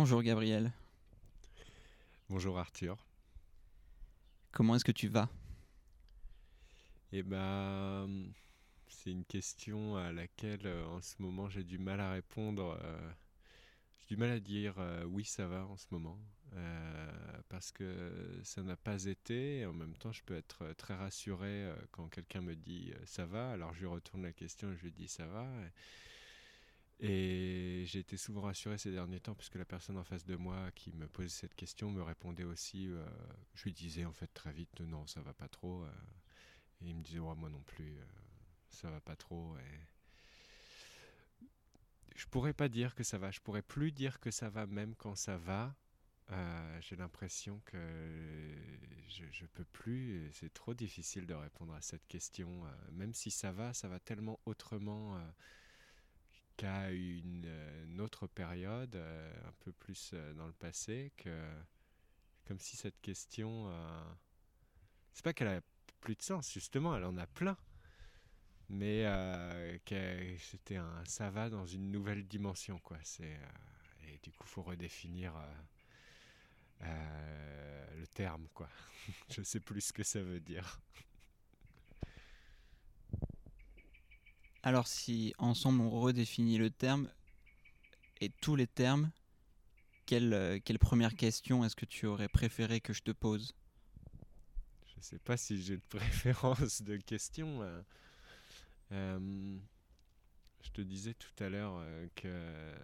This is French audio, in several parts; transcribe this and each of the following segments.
Bonjour Gabriel. Bonjour Arthur. Comment est-ce que tu vas? Eh ben, c'est une question à laquelle euh, en ce moment j'ai du mal à répondre. euh, j'ai du mal à dire euh, oui ça va en ce moment parce que ça n'a pas été. Et en même temps, je peux être très rassuré quand quelqu'un me dit ça va. Alors je lui retourne la question et je lui dis ça va. Et j'ai été souvent rassuré ces derniers temps puisque la personne en face de moi qui me posait cette question me répondait aussi. euh, je lui disais en fait très vite non ça va pas trop. euh, et il me disait moi non plus euh, ça va pas trop. Et je pourrais pas dire que ça va. Je pourrais plus dire que ça va même quand ça va. Euh, j'ai l'impression que je, je peux plus. et C'est trop difficile de répondre à cette question. même si ça va, ça va tellement autrement. Euh, qu'à une, euh, une autre période, euh, un peu plus euh, dans le passé, que comme si cette question, euh, c'est pas qu'elle a plus de sens, justement, elle en a plein, mais euh, c'était un ça va dans une nouvelle dimension, quoi. C'est euh, et du coup, faut redéfinir euh, euh, le terme, quoi. Je sais plus ce que ça veut dire. Alors si ensemble on redéfinit le terme et tous les termes, quelle, euh, quelle première question est-ce que tu aurais préféré que je te pose? Je sais pas si j'ai de préférence de questions. euh. Euh, je te disais tout à l'heure que.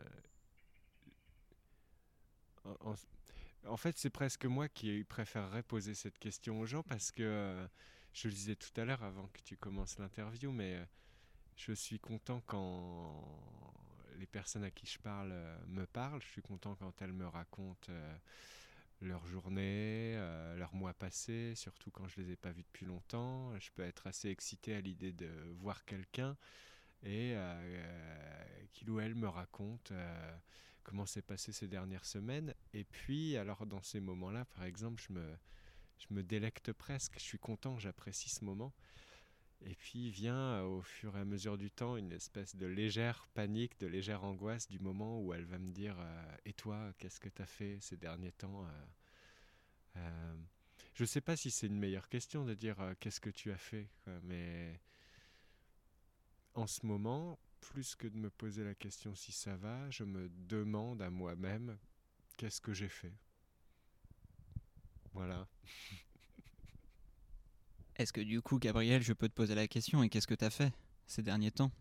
En, fait, c'est presque moi qui préférerais poser cette question aux gens parce que je le disais tout à l'heure avant que tu commences l'interview, mais je suis content quand les personnes à qui je parle euh, me parlent. Je suis content quand elles me racontent. euh, leur journée, euh, leur mois passé, surtout quand je les ai pas vus depuis longtemps. Je peux être assez excité à l'idée de voir quelqu'un et qu'il ou elle me raconte comment s'est passé ces dernières semaines. Et puis, alors dans ces moments-là, par exemple, je me délecte presque, je suis content, j'apprécie ce moment. Et puis vient euh, au fur et à mesure du temps une espèce de légère panique, de légère angoisse du moment où elle va me dire euh, Et toi, qu'est-ce que tu as fait ces derniers temps euh, Je ne sais pas si c'est une meilleure question de dire Qu'est-ce que tu as fait Mais en ce moment, plus que de me poser la question si ça va, je me demande à moi-même Qu'est-ce que j'ai fait? Voilà. Est-ce que du coup Gabriel je peux te poser la question et qu'est-ce que tu as fait ces derniers temps?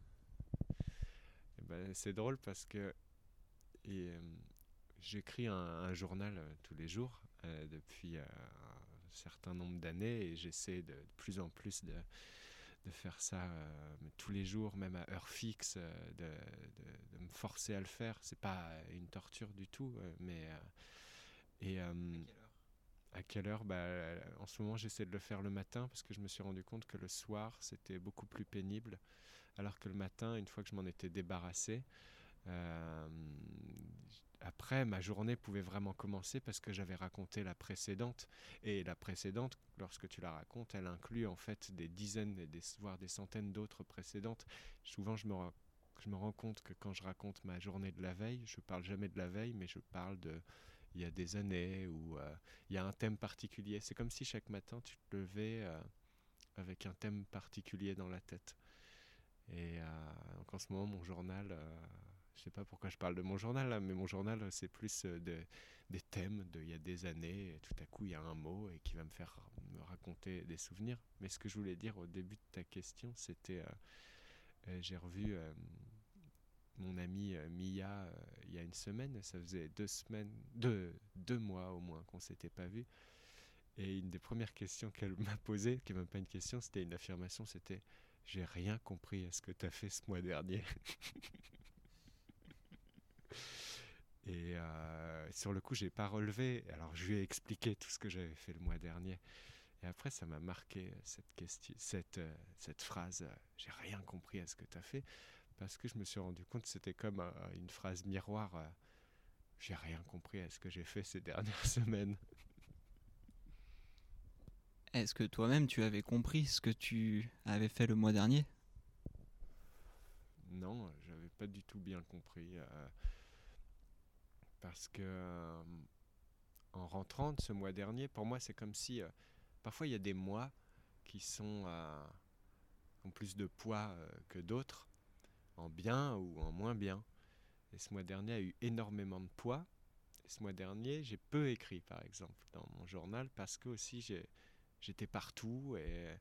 Eh ben, c'est drôle parce que euh, j'écris un, un journal euh, tous les jours euh, depuis euh, un certain nombre d'années et j'essaie de, de plus en plus de, de faire ça euh, tous les jours, même à heure fixe, de, de- de me forcer à le faire. C'est pas une torture du tout, mais euh, et euh, à quelle heure bah, En ce moment, j'essaie de le faire le matin parce que je me suis rendu compte que le soir, c'était beaucoup plus pénible. Alors que le matin, une fois que je m'en étais débarrassé, euh, après, ma journée pouvait vraiment commencer parce que j'avais raconté la précédente. Et la précédente, lorsque tu la racontes, elle inclut en fait des dizaines, des, voire des centaines d'autres précédentes. Souvent, je me, rends compte que quand je raconte ma journée de la veille, je parle jamais de la veille, mais je parle de il y a des années où euh, il y a un thème particulier. C'est comme si chaque matin tu te levais euh, avec un thème particulier dans la tête. Et euh, donc en ce moment, mon journal, euh, je sais pas pourquoi je parle de mon journal là, mais mon journal c'est plus de, des thèmes de il y a des années. Tout à coup, il y a un mot et qui va me faire me raconter des souvenirs. Mais ce que je voulais dire au début de ta question, c'était j'ai revu mon amie euh, Mia euh, il y a une semaine. Ça faisait deux semaines, deux, deux mois au moins qu'on s'était pas vu. Et une des premières questions qu'elle m'a posées, qui n'est même pas une question, c'était une affirmation, c'était j'ai rien compris à ce que tu as fait ce mois dernier. Et euh, sur le coup, j'ai pas relevé. Alors, je lui ai expliqué tout ce que j'avais fait le mois dernier. Et après, ça m'a marqué cette, question, cette, cette phrase J'ai rien compris à ce que tu as fait. Parce que je me suis rendu compte que c'était comme euh, une phrase miroir euh, J'ai rien compris à ce que j'ai fait ces dernières semaines. Est-ce que toi-même tu avais compris ce que tu avais fait le mois dernier? Non, j'avais pas du tout bien compris. euh, parce que en rentrant de ce mois dernier, pour moi, c'est comme si parfois il y a des mois qui sont ont plus de poids que d'autres, en bien ou en moins bien. Et ce mois dernier a eu énormément de poids. Et ce mois dernier, j'ai peu écrit, par exemple, dans mon journal, parce que aussi j'étais partout et,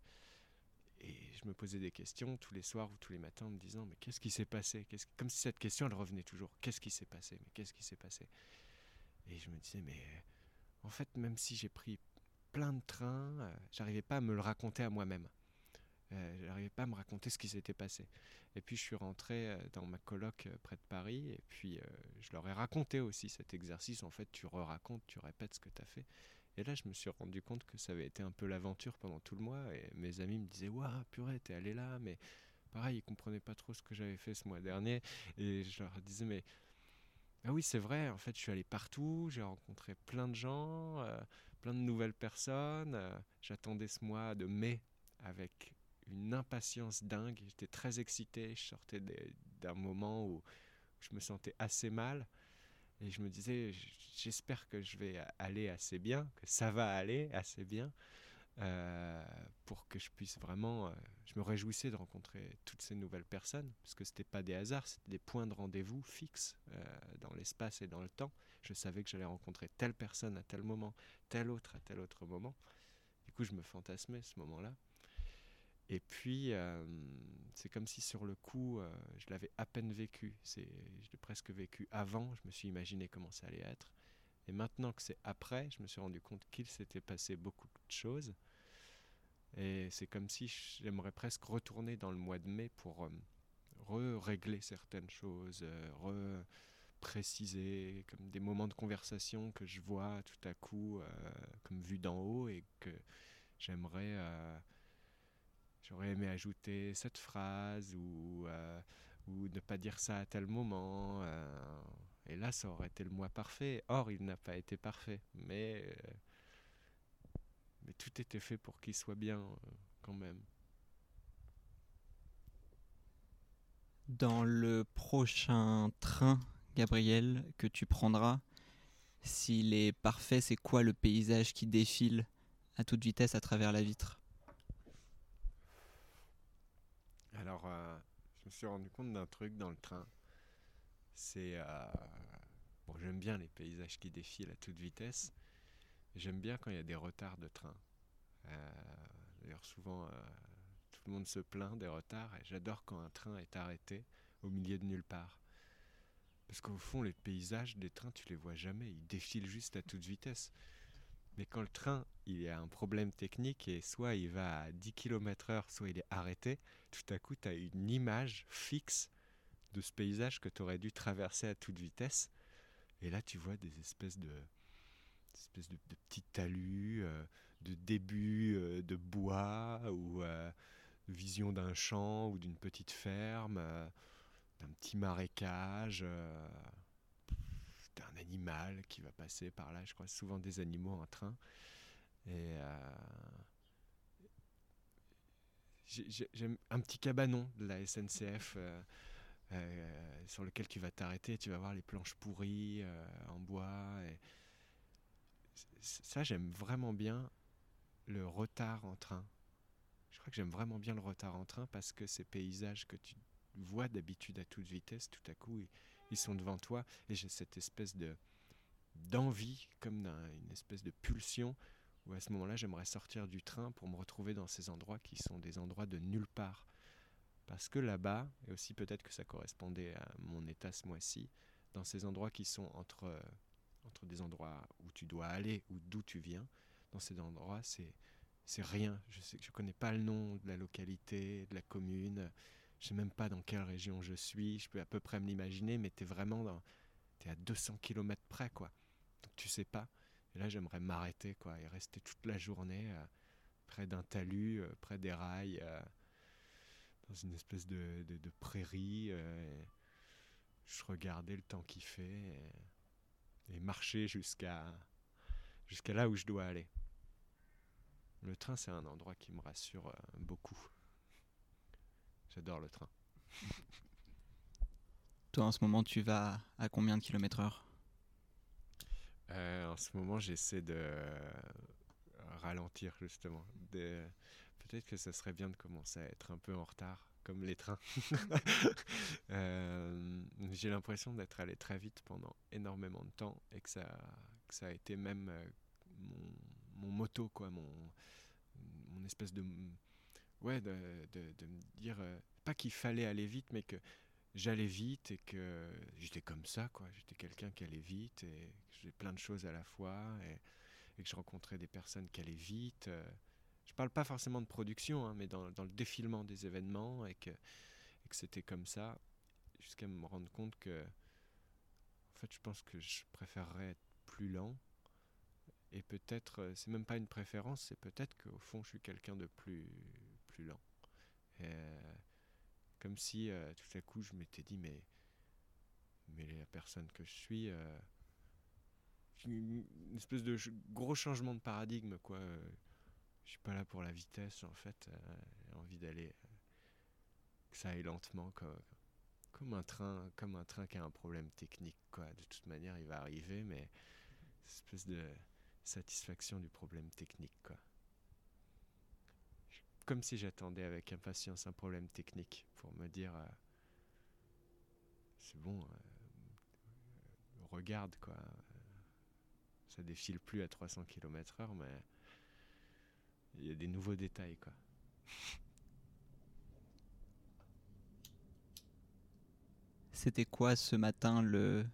je me posais des questions tous les soirs ou tous les matins en me disant mais qu'est-ce qui s'est passé? Comme si cette question elle revenait toujours. Qu'est-ce qui s'est passé? Mais qu'est-ce qui s'est passé? Et je me disais mais en fait même si j'ai pris plein de trains, euh, j'arrivais pas à me le raconter à moi-même. Euh, j'arrivais pas à me raconter ce qui s'était passé. Et puis je suis rentré euh, dans ma coloc euh, près de Paris et puis euh, je leur ai raconté aussi cet exercice. En fait, tu re-racontes, tu répètes ce que tu as fait. Et là, je me suis rendu compte que ça avait été un peu l'aventure pendant tout le mois. Et mes amis me disaient Waouh, purée, t'es allé là. Mais pareil, ils comprenaient pas trop ce que j'avais fait ce mois dernier. Et je leur disais Mais ah oui, c'est vrai, en fait, je suis allé partout. J'ai rencontré plein de gens, plein de nouvelles personnes. J'attendais ce mois de mai avec une impatience dingue. J'étais très excité. Je sortais d'un moment où je me sentais assez mal. Et je me disais, j'espère que je vais aller assez bien, que ça va aller assez bien, euh, pour que je puisse vraiment. euh, je me réjouissais de rencontrer toutes ces nouvelles personnes, parce que c'était pas des hasards, c'était des points de rendez-vous fixes euh, dans l'espace et dans le temps. Je savais que j'allais rencontrer telle personne à tel moment, telle autre à tel autre moment. Du coup, je me fantasmais ce moment-là. Et puis, euh, c'est comme si sur le coup, euh, je l'avais à peine vécu. Je l'ai presque vécu avant. Je me suis imaginé comment ça allait être. Et maintenant que c'est après, je me suis rendu compte qu'il s'était passé beaucoup de choses. Et c'est comme si j'aimerais presque retourner dans le mois de mai pour euh, régler certaines choses, euh, repréciser, comme des moments de conversation que je vois tout à coup comme vu d'en haut et que j'aimerais. J'aurais aimé ajouter cette phrase ou, euh, ou ne pas dire ça à tel moment. euh, et là, ça aurait été le mois parfait. Or, il n'a pas été parfait. Mais, euh, tout était fait pour qu'il soit bien quand même. Dans le prochain train, Gabriel, que tu prendras, s'il est parfait, c'est quoi le paysage qui défile à toute vitesse à travers la vitre? Euh, je me suis rendu compte d'un truc dans le train. C'est. euh, bon, j'aime bien les paysages qui défilent à toute vitesse. J'aime bien quand il y a des retards de train. Euh, D'ailleurs, souvent, tout le monde se plaint des retards. Et j'adore quand un train est arrêté au milieu de nulle part. Parce qu'au fond, les paysages des trains, tu les vois jamais. Ils défilent juste à toute vitesse. Mais quand le train, il a un problème technique et soit il va à 10 km/h, soit il est arrêté, tout à coup, tu as une image fixe de ce paysage que tu aurais dû traverser à toute vitesse. Et là, tu vois des espèces de, de, petits talus, euh, de débuts euh, de bois, ou euh, vision d'un champ ou d'une petite ferme, d'un petit marécage, d'un animal qui va passer par là. Je crois souvent des animaux en train. Et euh, j'ai- j'ai- j'aime un petit cabanon de la SNCF euh, euh, sur lequel tu vas t'arrêter, tu vas voir les planches pourries en bois. Ça, j'aime vraiment bien le retard en train. Je crois que j'aime vraiment bien le retard en train parce que ces paysages que tu vois d'habitude à toute vitesse, tout à coup, ils, ils sont devant toi et j'ai cette espèce de d'envie, comme d'un- une espèce de pulsion où à ce moment-là, j'aimerais sortir du train pour me retrouver dans ces endroits qui sont des endroits de nulle part. Parce que là-bas, et aussi peut-être que ça correspondait à mon état ce mois-ci, dans ces endroits qui sont entre, euh, entre des endroits où tu dois aller ou d'où tu viens, dans ces endroits, c'est c'est rien. Je sais je connais pas le nom de la localité, de la commune. Je sais même pas dans quelle région je suis. Je peux à peu près me l'imaginer, mais tu es vraiment dans, à 200 km près, quoi. Donc tu sais pas. Et là, j'aimerais m'arrêter, quoi, et rester toute la journée euh, près d'un talus, euh, près des rails, euh, dans une espèce de, prairie. je regardais le temps qu'il fait et, et marcher jusqu'à jusqu'à là où je dois aller. Le train, c'est un endroit qui me rassure beaucoup. J'adore le train. Toi, en ce moment, tu vas à combien de kilomètres heure? Ce moment, j'essaie de ralentir justement. Peut-être que ça serait bien de commencer à être un peu en retard, comme les trains. Euh, j'ai l'impression d'être allé très vite pendant énormément de temps et que ça, que ça a été même euh, mon, mon moto, quoi, mon, mon espèce de. Ouais, de, de, me dire. euh, pas qu'il fallait aller vite, mais que j'allais vite et que j'étais comme ça, quoi. J'étais quelqu'un qui allait vite et que faisais plein de choses à la fois et, et que je rencontrais des personnes qui allaient vite. euh. Je parle pas forcément de production, hein, mais dans, dans le défilement des événements et que, et que c'était comme ça, jusqu'à me rendre compte que, en fait, je pense que je préférerais être plus lent. Et peut-être, euh, c'est même pas une préférence, c'est peut-être qu'au fond, je suis quelqu'un de plus, plus lent. Euh, comme si euh, tout à coup, je m'étais dit, mais, mais la personne que je suis, euh, une, espèce de gros changement de paradigme, quoi. je suis pas là pour la vitesse, en fait. j'ai envie d'aller, que ça aille lentement. Comme un train, comme un train qui a un problème technique, quoi. De toute manière, il va arriver, mais espèce de satisfaction du problème technique, quoi. Comme si j'attendais avec impatience un problème technique pour me dire, euh, c'est bon, euh, regarde, quoi. Ça défile plus à 300 km/h, mais il y a des nouveaux détails, quoi. C'était quoi ce matin le,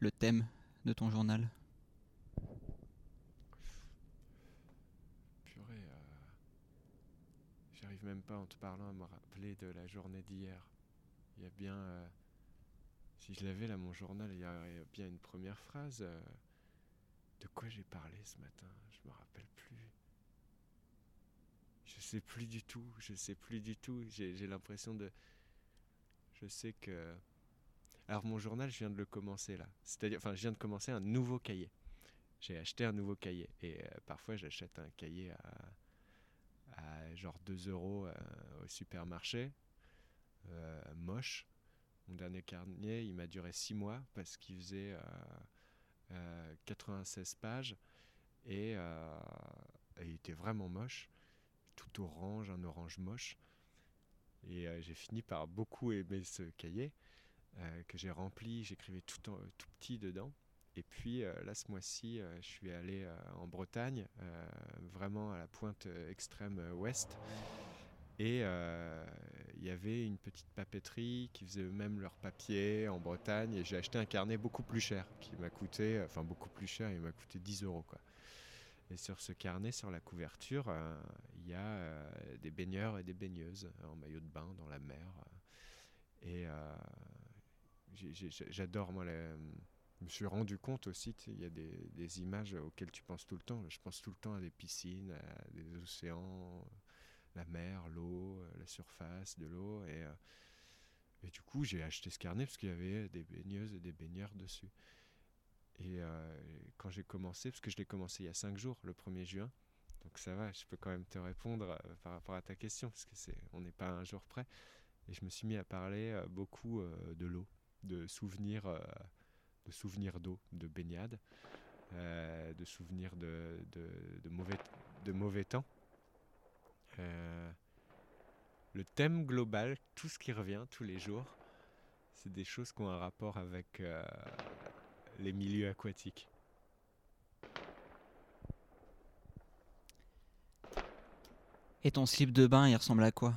le thème de ton journal Purée, euh, j'arrive même pas en te parlant à me rappeler de la journée d'hier. Il y a bien, euh, si je l'avais là mon journal, il y a bien une première phrase. euh, de quoi j'ai parlé ce matin Je me rappelle plus. Je sais plus du tout. Je sais plus du tout. J'ai j'ai l'impression de. Je sais que. Alors mon journal, je viens de le commencer là. C'est-à-dire, enfin, je viens de commencer un nouveau cahier. J'ai acheté un nouveau cahier et euh, parfois j'achète un cahier à, genre 2 euros euh, au supermarché, euh, moche. Mon dernier carnet, il m'a duré 6 mois parce qu'il faisait euh, euh, 96 pages et, il était vraiment moche, tout orange, un orange moche. Et j'ai fini par beaucoup aimer ce cahier que j'ai rempli, j'écrivais tout petit dedans. Et puis euh, là, ce mois-ci, euh, je suis allé euh, en Bretagne, vraiment à la pointe extrême ouest. Et il y avait une petite papeterie qui faisait eux-mêmes leur papier en Bretagne. Et j'ai acheté un carnet beaucoup plus cher, qui m'a coûté, enfin beaucoup plus cher, il m'a coûté 10 euros. Quoi. Et sur ce carnet, sur la couverture, il y a des baigneurs et des baigneuses en maillot de bain dans la mer. Et j'adore, moi, les- me suis rendu compte aussi, il y a des, images auxquelles tu penses tout le temps. Je pense tout le temps à des piscines, à des océans, la mer, l'eau, euh, la surface de l'eau. Et, euh, et du coup, j'ai acheté ce carnet parce qu'il y avait des baigneuses et des baigneurs dessus. Et euh, quand j'ai commencé, parce que je l'ai commencé il y a 5 jours, le 1er juin, donc ça va, je peux quand même te répondre euh, par rapport à ta question, parce que c'est, on n'est pas un jour près. Et je me suis mis à parler euh, beaucoup euh, de l'eau, de souvenirs, euh, de souvenirs d'eau, de baignade, euh, de souvenirs de, mauvais temps. Euh, le thème global, tout ce qui revient tous les jours, c'est des choses qui ont un rapport avec euh, les milieux aquatiques. Et ton slip de bain, il ressemble à quoi?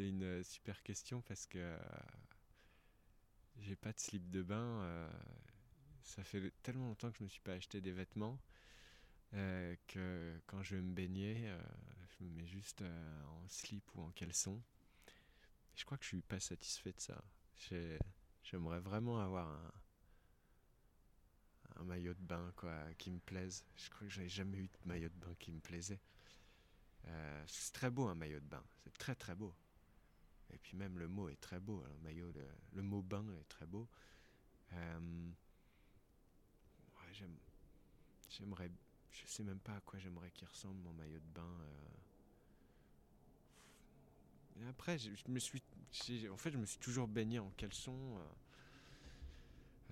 C'est une euh, super question parce que euh, j'ai pas de slip de bain. euh, ça fait tellement longtemps que je me suis pas acheté des vêtements que quand je vais me baigner, je me mets juste en slip ou en caleçon. Je crois que je suis pas satisfait de ça. J'ai- J'aimerais vraiment avoir un, un maillot de bain quoi, qui me plaise. Je crois que j'avais jamais eu de maillot de bain qui me plaisait. C'est très beau un maillot de bain, c'est très très beau. Et puis même le mot est très beau, le maillot, le mot bain est très beau. Euh, ouais, j'aime- j'aimerais, je sais même pas à quoi j'aimerais qu'il ressemble mon maillot de bain. euh. Et après, je, me suis, en fait, je me suis toujours baigné en caleçon. euh.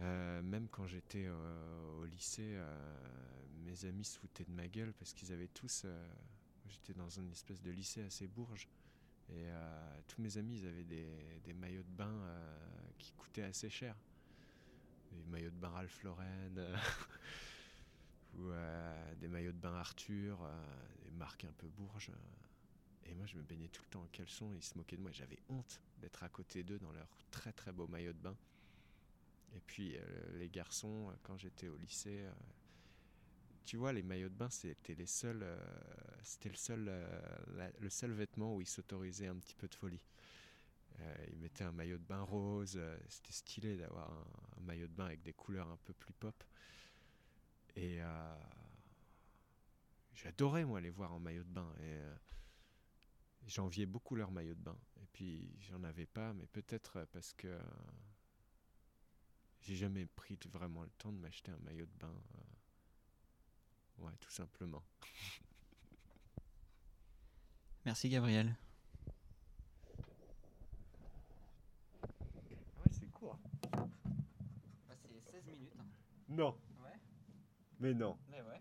Euh, même quand j'étais euh, au lycée, euh, mes amis se foutaient de ma gueule parce qu'ils avaient tous. euh, j'étais dans une espèce de lycée assez bourge. Et euh, tous mes amis, ils avaient des, des maillots de bain euh, qui coûtaient assez cher. Des maillots de bain Ralph Lauren, euh, ou des maillots de bain Arthur, des marques un peu bourges. Et moi, je me baignais tout le temps en caleçon ils se moquaient de moi. J'avais honte d'être à côté d'eux dans leur très très beau maillot de bain. Et puis les garçons, quand j'étais au lycée, tu vois, les maillots de bain, c'était les seuls, euh, c'était le seul, euh, le seul vêtement où ils s'autorisaient un petit peu de folie. Euh, ils mettaient un maillot de bain rose, c'était stylé d'avoir un, maillot de bain avec des couleurs un peu plus pop. Et j'adorais moi les voir en maillot de bain. Et j'enviais beaucoup leur maillot de bain. Et puis j'en avais pas, mais peut-être parce que j'ai jamais pris vraiment le temps de m'acheter un maillot de bain. Ouais, tout simplement. Merci Gabriel. Ouais, c'est court. c'est 16 minutes. Non, Ouais, mais non. ouais.